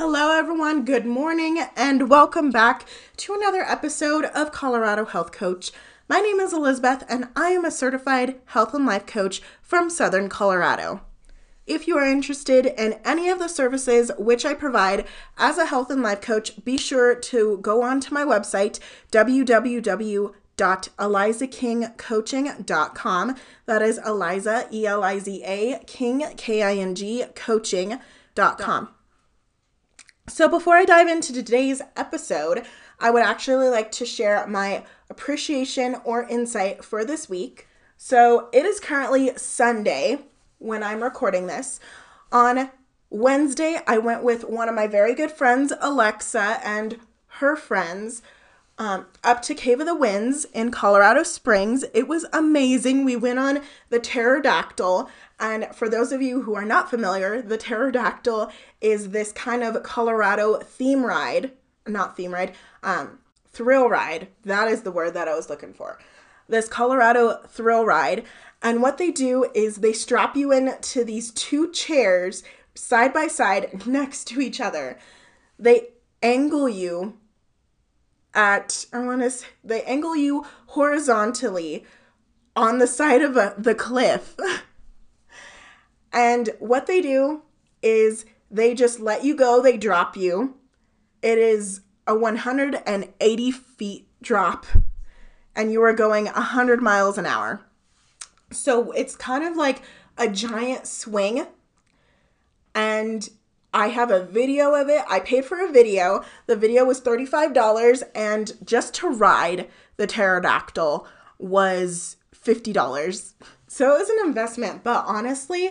Hello, everyone. Good morning, and welcome back to another episode of Colorado Health Coach. My name is Elizabeth, and I am a certified health and life coach from Southern Colorado. If you are interested in any of the services which I provide as a health and life coach, be sure to go on to my website, www.elizakingcoaching.com. That is Eliza, E L I Z A, King, K I N G, coaching.com. So, before I dive into today's episode, I would actually like to share my appreciation or insight for this week. So, it is currently Sunday when I'm recording this. On Wednesday, I went with one of my very good friends, Alexa, and her friends um, up to Cave of the Winds in Colorado Springs. It was amazing. We went on the pterodactyl. And for those of you who are not familiar, the pterodactyl is this kind of Colorado theme ride, not theme ride, um, thrill ride. That is the word that I was looking for. This Colorado thrill ride. And what they do is they strap you into these two chairs side by side next to each other. They angle you at I want to they angle you horizontally on the side of a, the cliff. and what they do is they just let you go, they drop you. It is a 180 feet drop and you are going 100 miles an hour. So it's kind of like a giant swing and I have a video of it. I paid for a video. The video was $35 and just to ride the pterodactyl was $50. So it was an investment, but honestly,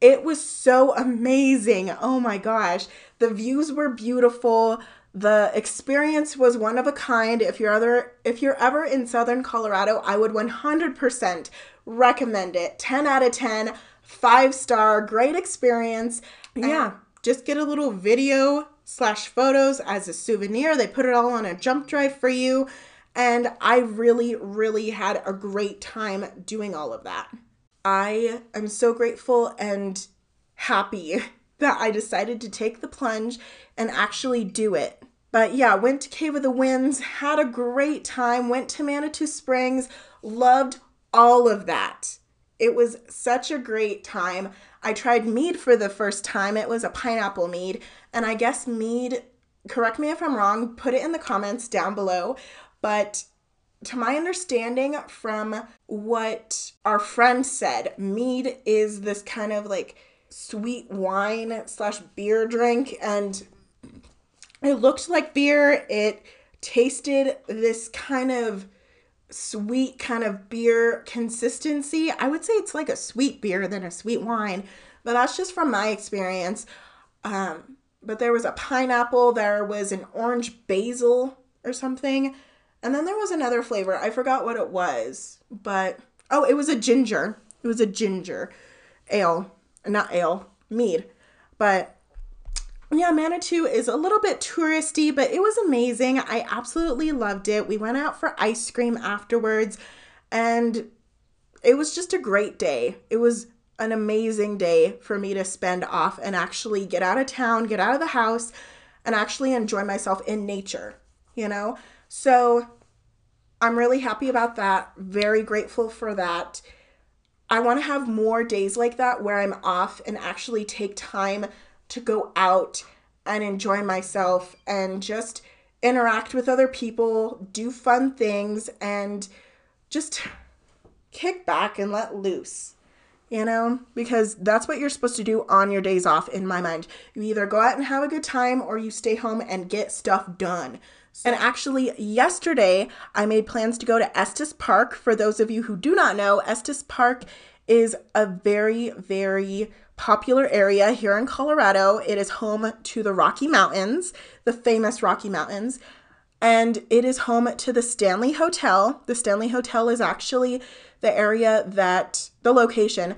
it was so amazing. Oh my gosh. The views were beautiful. The experience was one of a kind. If you're other if you're ever in southern Colorado, I would 100% recommend it. 10 out of 10, 5 star, great experience. Yeah just get a little video slash photos as a souvenir. They put it all on a jump drive for you. And I really, really had a great time doing all of that. I am so grateful and happy that I decided to take the plunge and actually do it. But yeah, went to Cave of the Winds, had a great time, went to Manitou Springs, loved all of that. It was such a great time. I tried mead for the first time. It was a pineapple mead. And I guess mead, correct me if I'm wrong, put it in the comments down below. But to my understanding from what our friend said, mead is this kind of like sweet wine slash beer drink. And it looked like beer. It tasted this kind of sweet kind of beer consistency. I would say it's like a sweet beer than a sweet wine, but that's just from my experience. Um, but there was a pineapple, there was an orange basil or something, and then there was another flavor. I forgot what it was, but oh, it was a ginger. It was a ginger ale, not ale, mead. But yeah, Manitou is a little bit touristy, but it was amazing. I absolutely loved it. We went out for ice cream afterwards, and it was just a great day. It was an amazing day for me to spend off and actually get out of town, get out of the house, and actually enjoy myself in nature, you know? So I'm really happy about that. Very grateful for that. I want to have more days like that where I'm off and actually take time to go out and enjoy myself and just interact with other people, do fun things, and just kick back and let loose. You know, because that's what you're supposed to do on your days off, in my mind. You either go out and have a good time or you stay home and get stuff done. And actually, yesterday I made plans to go to Estes Park. For those of you who do not know, Estes Park is a very, very popular area here in Colorado. It is home to the Rocky Mountains, the famous Rocky Mountains, and it is home to the Stanley Hotel. The Stanley Hotel is actually the area that, the location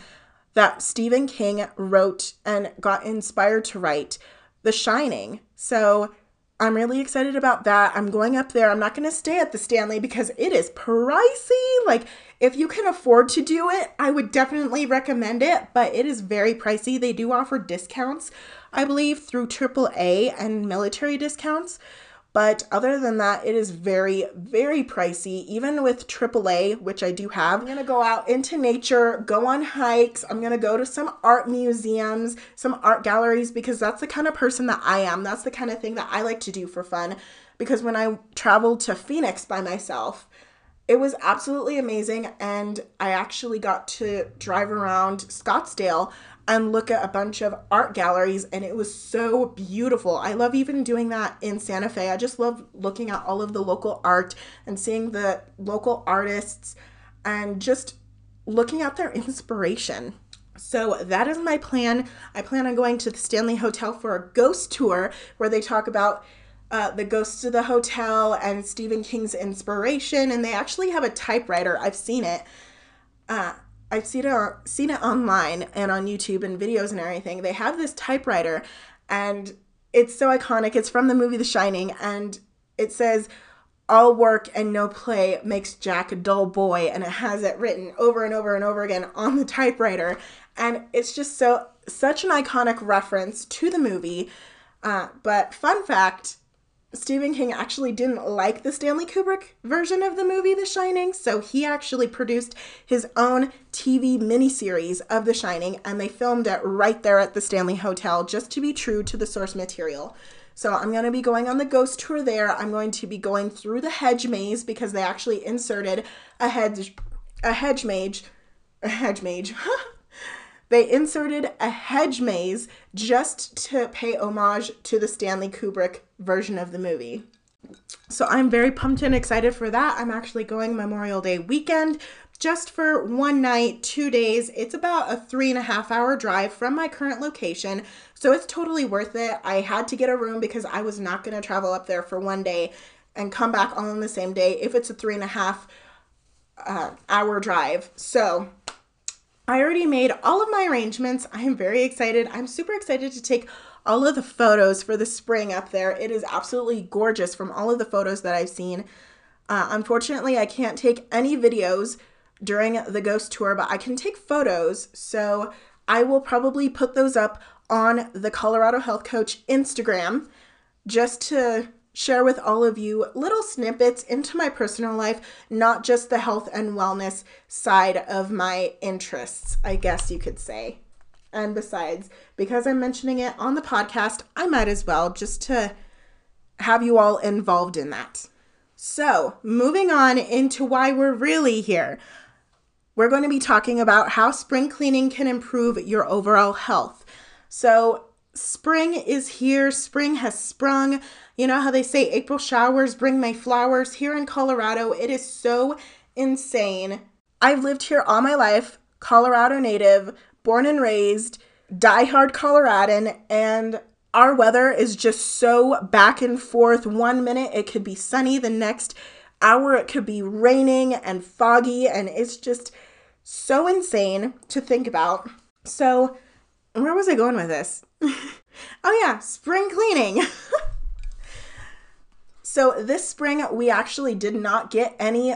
that Stephen King wrote and got inspired to write The Shining. So I'm really excited about that. I'm going up there. I'm not going to stay at the Stanley because it is pricey. Like, if you can afford to do it, I would definitely recommend it, but it is very pricey. They do offer discounts I believe, through AAA and military discounts. But other than that, it is very, very pricey, even with AAA, which I do have. I'm gonna go out into nature, go on hikes. I'm gonna go to some art museums, some art galleries, because that's the kind of person that I am. That's the kind of thing that I like to do for fun. Because when I traveled to Phoenix by myself, it was absolutely amazing. And I actually got to drive around Scottsdale and look at a bunch of art galleries and it was so beautiful. I love even doing that in Santa Fe. I just love looking at all of the local art and seeing the local artists and just looking at their inspiration. So that is my plan. I plan on going to the Stanley Hotel for a ghost tour where they talk about uh, the ghosts of the hotel and Stephen King's inspiration. And they actually have a typewriter. I've seen it. Uh, I've seen it seen it online and on YouTube and videos and everything. They have this typewriter, and it's so iconic. It's from the movie The Shining, and it says, "All work and no play makes Jack a dull boy," and it has it written over and over and over again on the typewriter, and it's just so such an iconic reference to the movie. Uh, but fun fact Stephen King actually didn't like the Stanley Kubrick version of the movie The Shining, so he actually produced his own TV miniseries of The Shining and they filmed it right there at the Stanley Hotel just to be true to the source material. So I'm going to be going on the ghost tour there. I'm going to be going through the hedge maze because they actually inserted a hedge a hedge mage a hedge mage They inserted a hedge maze just to pay homage to the Stanley Kubrick version of the movie. So I'm very pumped and excited for that. I'm actually going Memorial Day weekend just for one night, two days. It's about a three and a half hour drive from my current location. So it's totally worth it. I had to get a room because I was not going to travel up there for one day and come back all on the same day if it's a three and a half uh, hour drive. So I already made all of my arrangements. I am very excited. I'm super excited to take all of the photos for the spring up there. It is absolutely gorgeous from all of the photos that I've seen. Uh, unfortunately, I can't take any videos during the ghost tour, but I can take photos. So I will probably put those up on the Colorado Health Coach Instagram just to share with all of you little snippets into my personal life, not just the health and wellness side of my interests, I guess you could say. And besides, because I'm mentioning it on the podcast, I might as well just to have you all involved in that. So, moving on into why we're really here. We're going to be talking about how spring cleaning can improve your overall health. So, spring is here, spring has sprung. You know how they say April showers bring May flowers? Here in Colorado, it is so insane. I've lived here all my life, Colorado native, born and raised, diehard Coloradan, and our weather is just so back and forth. One minute it could be sunny, the next hour it could be raining and foggy, and it's just so insane to think about. So, where was I going with this? oh, yeah, spring cleaning. so, this spring, we actually did not get any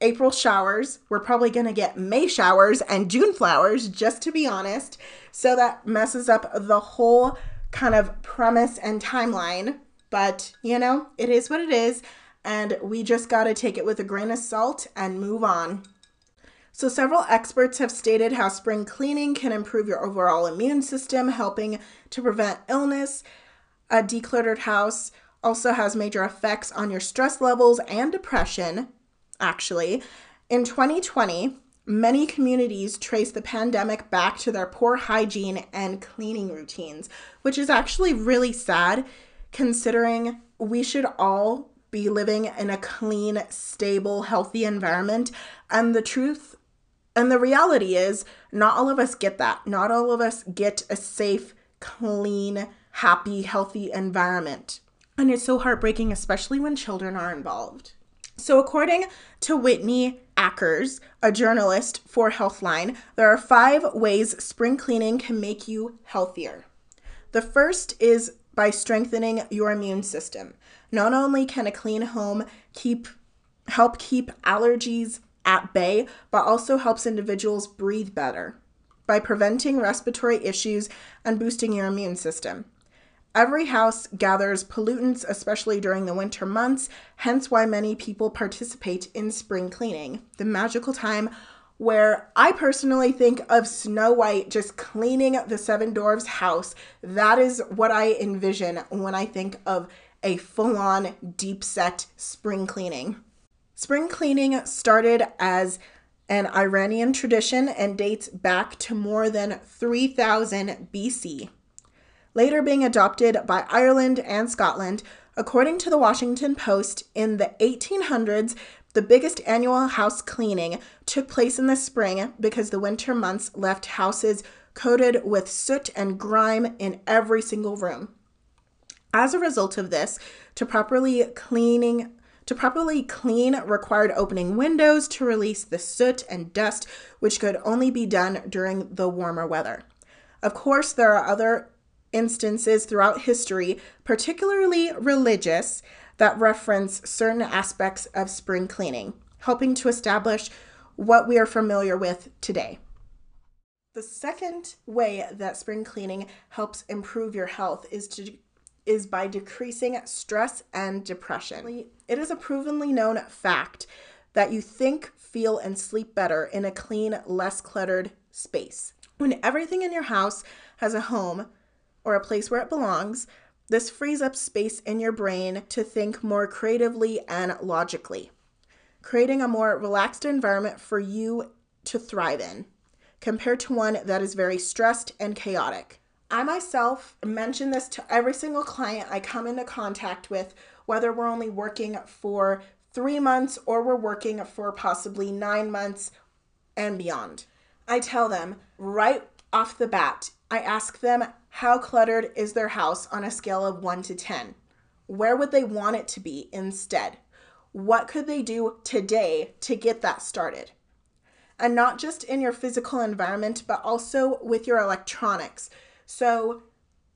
April showers. We're probably going to get May showers and June flowers, just to be honest. So, that messes up the whole kind of premise and timeline. But, you know, it is what it is. And we just got to take it with a grain of salt and move on. So, several experts have stated how spring cleaning can improve your overall immune system, helping to prevent illness. A decluttered house also has major effects on your stress levels and depression, actually. In 2020, many communities trace the pandemic back to their poor hygiene and cleaning routines, which is actually really sad considering we should all be living in a clean, stable, healthy environment. And the truth and the reality is, not all of us get that. Not all of us get a safe, clean, happy, healthy environment. And it's so heartbreaking, especially when children are involved. So, according to Whitney Akers, a journalist for Healthline, there are five ways spring cleaning can make you healthier. The first is by strengthening your immune system. Not only can a clean home keep help keep allergies, at bay, but also helps individuals breathe better by preventing respiratory issues and boosting your immune system. Every house gathers pollutants, especially during the winter months, hence why many people participate in spring cleaning, the magical time where I personally think of Snow White just cleaning the Seven Dwarfs house. That is what I envision when I think of a full on deep set spring cleaning. Spring cleaning started as an Iranian tradition and dates back to more than 3000 BC. Later being adopted by Ireland and Scotland, according to the Washington Post, in the 1800s, the biggest annual house cleaning took place in the spring because the winter months left houses coated with soot and grime in every single room. As a result of this, to properly cleaning to properly clean required opening windows to release the soot and dust, which could only be done during the warmer weather. Of course, there are other instances throughout history, particularly religious, that reference certain aspects of spring cleaning, helping to establish what we are familiar with today. The second way that spring cleaning helps improve your health is to is by decreasing stress and depression. It is a provenly known fact that you think, feel, and sleep better in a clean, less cluttered space. When everything in your house has a home or a place where it belongs, this frees up space in your brain to think more creatively and logically, creating a more relaxed environment for you to thrive in, compared to one that is very stressed and chaotic. I myself mention this to every single client I come into contact with, whether we're only working for three months or we're working for possibly nine months and beyond. I tell them right off the bat, I ask them how cluttered is their house on a scale of 1 to 10? Where would they want it to be instead? What could they do today to get that started? And not just in your physical environment, but also with your electronics. So,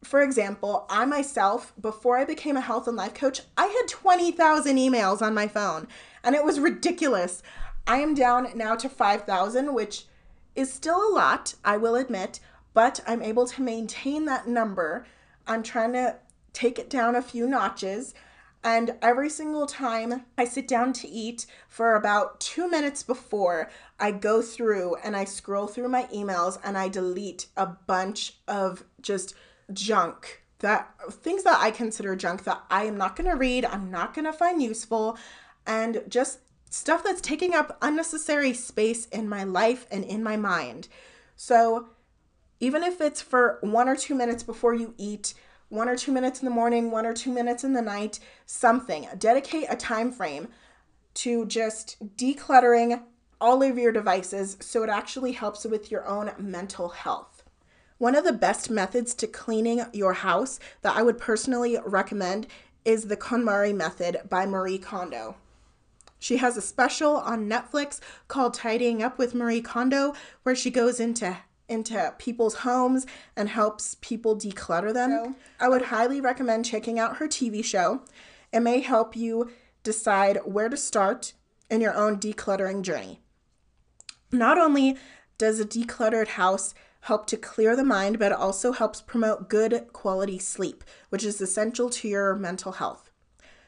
for example, I myself, before I became a health and life coach, I had 20,000 emails on my phone, and it was ridiculous. I am down now to 5,000, which is still a lot, I will admit, but I'm able to maintain that number. I'm trying to take it down a few notches. And every single time I sit down to eat for about two minutes before, I go through and I scroll through my emails and I delete a bunch of just junk that things that I consider junk that I am not going to read, I'm not going to find useful, and just stuff that's taking up unnecessary space in my life and in my mind. So, even if it's for one or two minutes before you eat, one or two minutes in the morning, one or two minutes in the night, something. Dedicate a time frame to just decluttering all of your devices so it actually helps with your own mental health. One of the best methods to cleaning your house that I would personally recommend is the KonMari method by Marie Kondo. She has a special on Netflix called Tidying Up with Marie Kondo where she goes into into people's homes and helps people declutter them. I would highly recommend checking out her TV show. It may help you decide where to start in your own decluttering journey. Not only does a decluttered house help to clear the mind, but it also helps promote good quality sleep, which is essential to your mental health.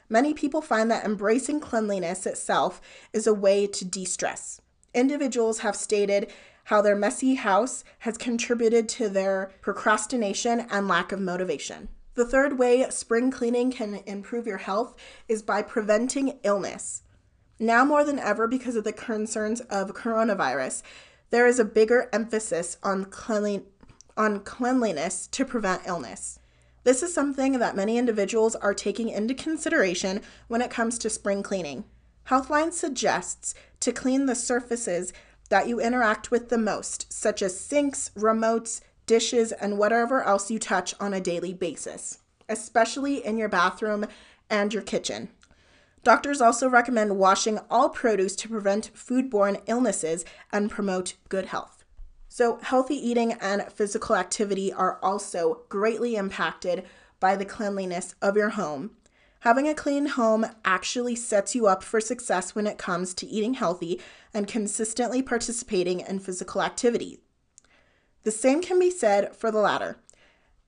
Many people find that embracing cleanliness itself is a way to de stress. Individuals have stated how their messy house has contributed to their procrastination and lack of motivation. The third way spring cleaning can improve your health is by preventing illness. Now more than ever, because of the concerns of coronavirus, there is a bigger emphasis on, cleanli- on cleanliness to prevent illness. This is something that many individuals are taking into consideration when it comes to spring cleaning. Healthline suggests to clean the surfaces that you interact with the most, such as sinks, remotes, dishes, and whatever else you touch on a daily basis, especially in your bathroom and your kitchen. Doctors also recommend washing all produce to prevent foodborne illnesses and promote good health. So, healthy eating and physical activity are also greatly impacted by the cleanliness of your home Having a clean home actually sets you up for success when it comes to eating healthy and consistently participating in physical activity. The same can be said for the latter.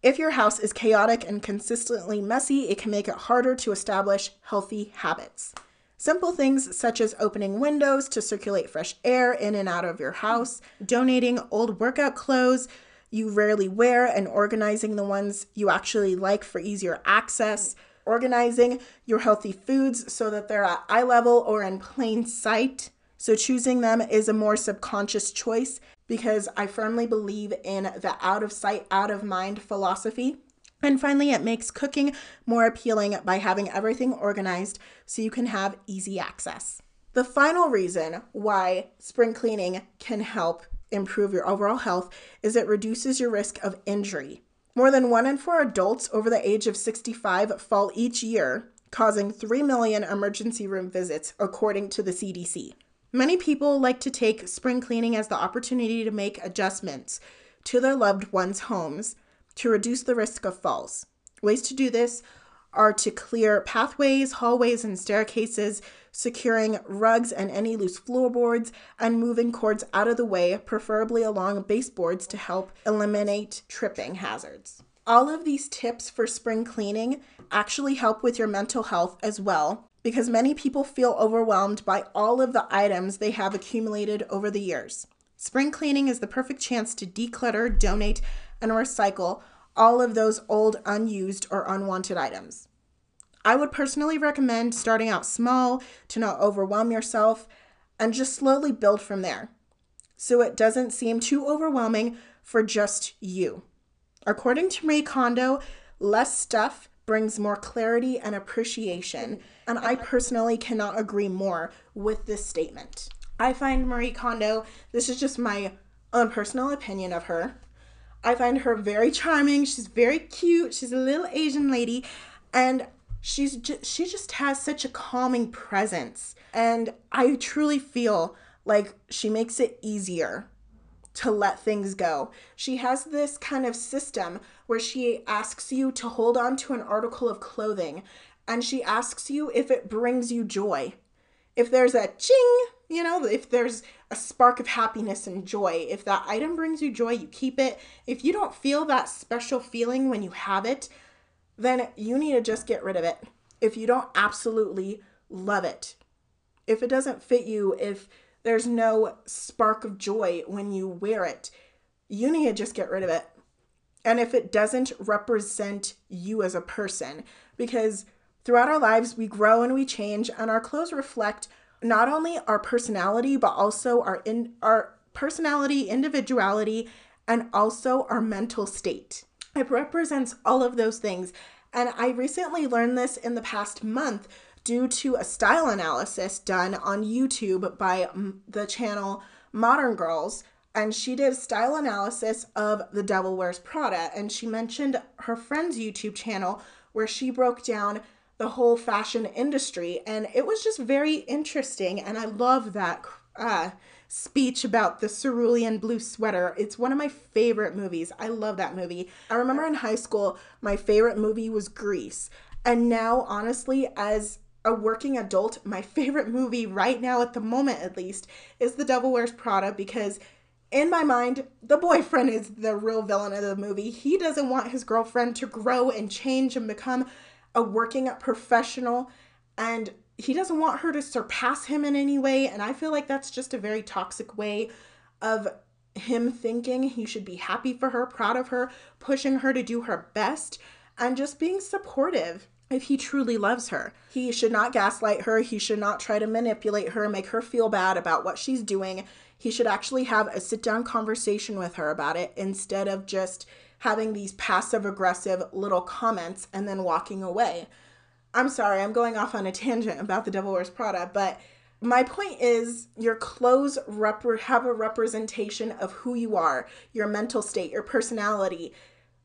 If your house is chaotic and consistently messy, it can make it harder to establish healthy habits. Simple things such as opening windows to circulate fresh air in and out of your house, donating old workout clothes you rarely wear, and organizing the ones you actually like for easier access, organizing your healthy foods so that they're at eye level or in plain sight. So, choosing them is a more subconscious choice because I firmly believe in the out of sight, out of mind philosophy. And finally, it makes cooking more appealing by having everything organized so you can have easy access. The final reason why spring cleaning can help improve your overall health is it reduces your risk of injury. More than one in four adults over the age of 65 fall each year, causing 3 million emergency room visits, according to the CDC. Many people like to take spring cleaning as the opportunity to make adjustments to their loved ones' homes to reduce the risk of falls. Ways to do this are to clear pathways, hallways, and staircases, securing rugs and any loose floorboards, and moving cords out of the way, preferably along baseboards to help eliminate tripping hazards. All of these tips for spring cleaning actually help with your mental health as well, because many people feel overwhelmed by all of the items they have accumulated over the years. Spring cleaning is the perfect chance to declutter, donate, and recycle all of those old, unused, or unwanted items. I would personally recommend starting out small to not overwhelm yourself and just slowly build from there so it doesn't seem too overwhelming for just you. According to Marie Kondo, less stuff brings more clarity and appreciation. And I personally cannot agree more with this statement. I find Marie Kondo, this is just my own personal opinion of her. I find her very charming. She's very cute. She's a little Asian lady and she's just, she just has such a calming presence. And I truly feel like she makes it easier to let things go. She has this kind of system where she asks you to hold on to an article of clothing and she asks you if it brings you joy. If there's a ching, you know, if there's a spark of happiness and joy, if that item brings you joy, you keep it. If you don't feel that special feeling when you have it, then you need to just get rid of it. If you don't absolutely love it, if it doesn't fit you, if there's no spark of joy when you wear it. You need to just get rid of it. And if it doesn't represent you as a person, because throughout our lives, we grow and we change, and our clothes reflect not only our personality, but also our in our personality, individuality, and also our mental state. It represents all of those things. And I recently learned this in the past month due to a style analysis done on YouTube by mm, the channel Modern Girls. And she did style analysis of The Devil Wears Prada. And she mentioned her friend's YouTube channel where she broke down the whole fashion industry. And it was just very interesting. And I love that uh, speech about the cerulean blue sweater. It's one of my favorite movies. I love that movie. I remember in high school, my favorite movie was Grease. And now, honestly, as a working adult, my favorite movie right now, at the moment at least, is The Devil Wears Prada because in my mind, the boyfriend is the real villain of the movie. He doesn't want his girlfriend to grow and change and become a working professional, and he doesn't want her to surpass him in any way. And I feel like that's just a very toxic way of him thinking he should be happy for her, proud of her, pushing her to do her best, and just being supportive if he truly loves her. He should not gaslight her. He should not try to manipulate her, make her feel bad about what she's doing. He should actually have a sit down conversation with her about it instead of just having these passive aggressive little comments and then walking away. I'm sorry, I'm going off on a tangent about the Devil Wears Prada, but my point is your clothes rep- have a representation of who you are, your mental state, your personality,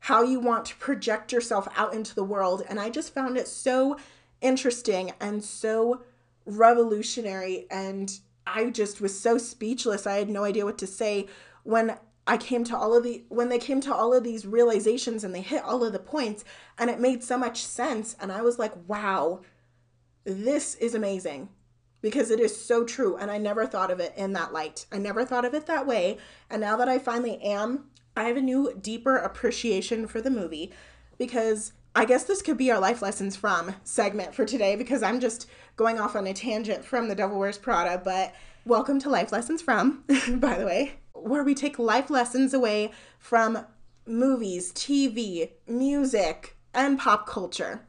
how you want to project yourself out into the world. And I just found it so interesting and so revolutionary. And I just was so speechless. I had no idea what to say when I came to all of the when they came to all of these realizations and they hit all of the points and it made so much sense and I was like, "Wow. This is amazing." Because it is so true and I never thought of it in that light. I never thought of it that way. And now that I finally am I have a new, deeper appreciation for the movie because I guess this could be our life lessons from segment for today because I'm just going off on a tangent from The Devil Wears Prada. But welcome to Life Lessons from, by the way, where we take life lessons away from movies, TV, music, and pop culture.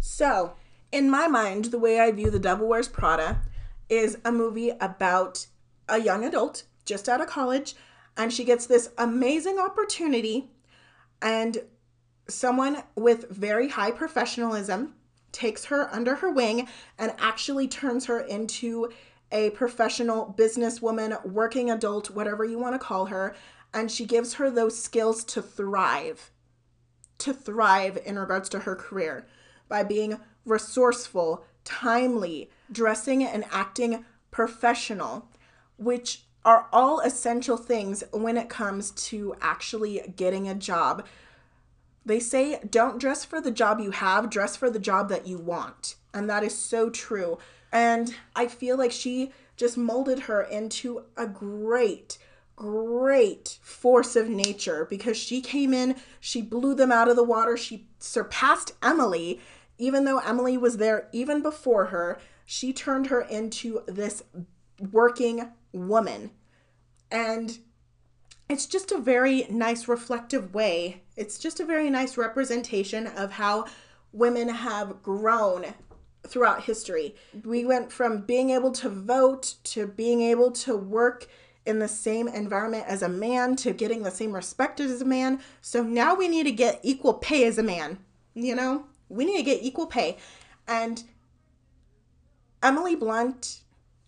So, in my mind, the way I view The Devil Wears Prada is a movie about a young adult just out of college, and she gets this amazing opportunity, and someone with very high professionalism takes her under her wing and actually turns her into a professional businesswoman, working adult, whatever you want to call her, and she gives her those skills to thrive, to thrive in regards to her career by being resourceful, timely, dressing and acting professional, which are all essential things when it comes to actually getting a job. They say don't dress for the job you have, dress for the job that you want. And that is so true. And I feel like she just molded her into a great, great force of nature because she came in, she blew them out of the water, she surpassed Emily, even though Emily was there even before her. She turned her into this working woman. And it's just a very nice reflective way. It's just a very nice representation of how women have grown throughout history. We went from being able to vote to being able to work in the same environment as a man to getting the same respect as a man. So now we need to get equal pay as a man. You know, we need to get equal pay. And Emily Blunt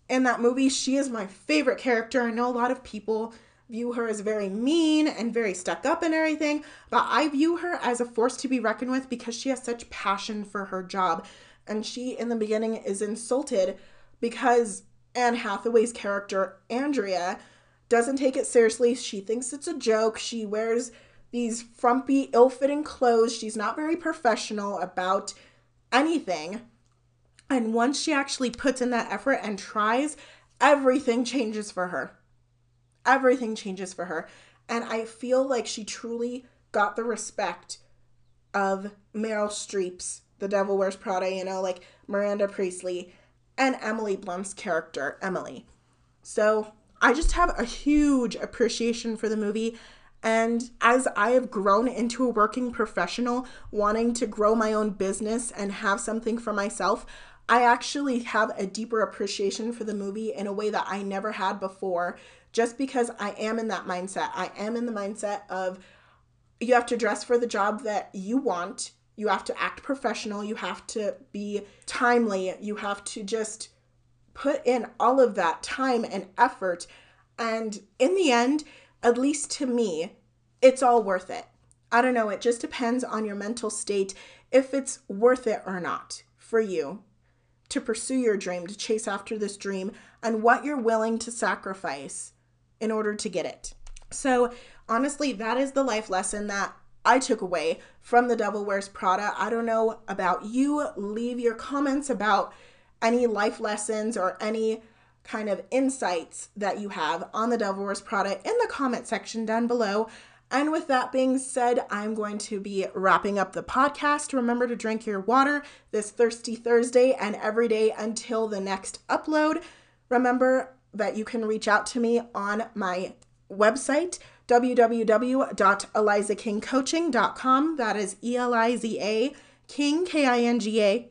in that movie, she is my favorite character. I know a lot of people view her as very mean and very stuck up and everything, but I view her as a force to be reckoned with because she has such passion for her job. And she, in the beginning, is insulted because Anne Hathaway's character, Andrea, doesn't take it seriously. She thinks it's a joke. She wears these frumpy, ill fitting clothes. She's not very professional about anything. And once she actually puts in that effort and tries, everything changes for her everything changes for her. And I feel like she truly got the respect of Meryl Streep's The Devil Wears Prada, you know, like Miranda Priestly and Emily Blunt's character, Emily. So I just have a huge appreciation for the movie. And as I have grown into a working professional, wanting to grow my own business and have something for myself, I actually have a deeper appreciation for the movie in a way that I never had before just because I am in that mindset. I am in the mindset of you have to dress for the job that you want. You have to act professional. You have to be timely. You have to just put in all of that time and effort. And in the end, at least to me, it's all worth it. I don't know, it just depends on your mental state if it's worth it or not for you to pursue your dream, to chase after this dream, and what you're willing to sacrifice in order to get it. So, honestly, that is the life lesson that I took away from The Devil Wears Prada. I don't know about you. Leave your comments about any life lessons or any kind of insights that you have on The Devil Wears Prada in the comment section down below. And with that being said, I'm going to be wrapping up the podcast. Remember to drink your water this Thirsty Thursday and every day until the next upload. Remember, that you can reach out to me on my website www.elizakingcoaching.com that is e-l-i-z-a king k-i-n-g-a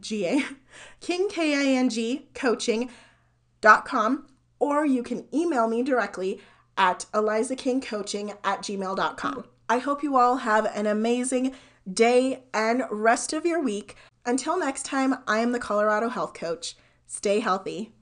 g-a king k-i-n-g coaching.com or you can email me directly at elizakingcoaching at gmail.com i hope you all have an amazing day and rest of your week. Until next time i am the colorado health coach. Stay healthy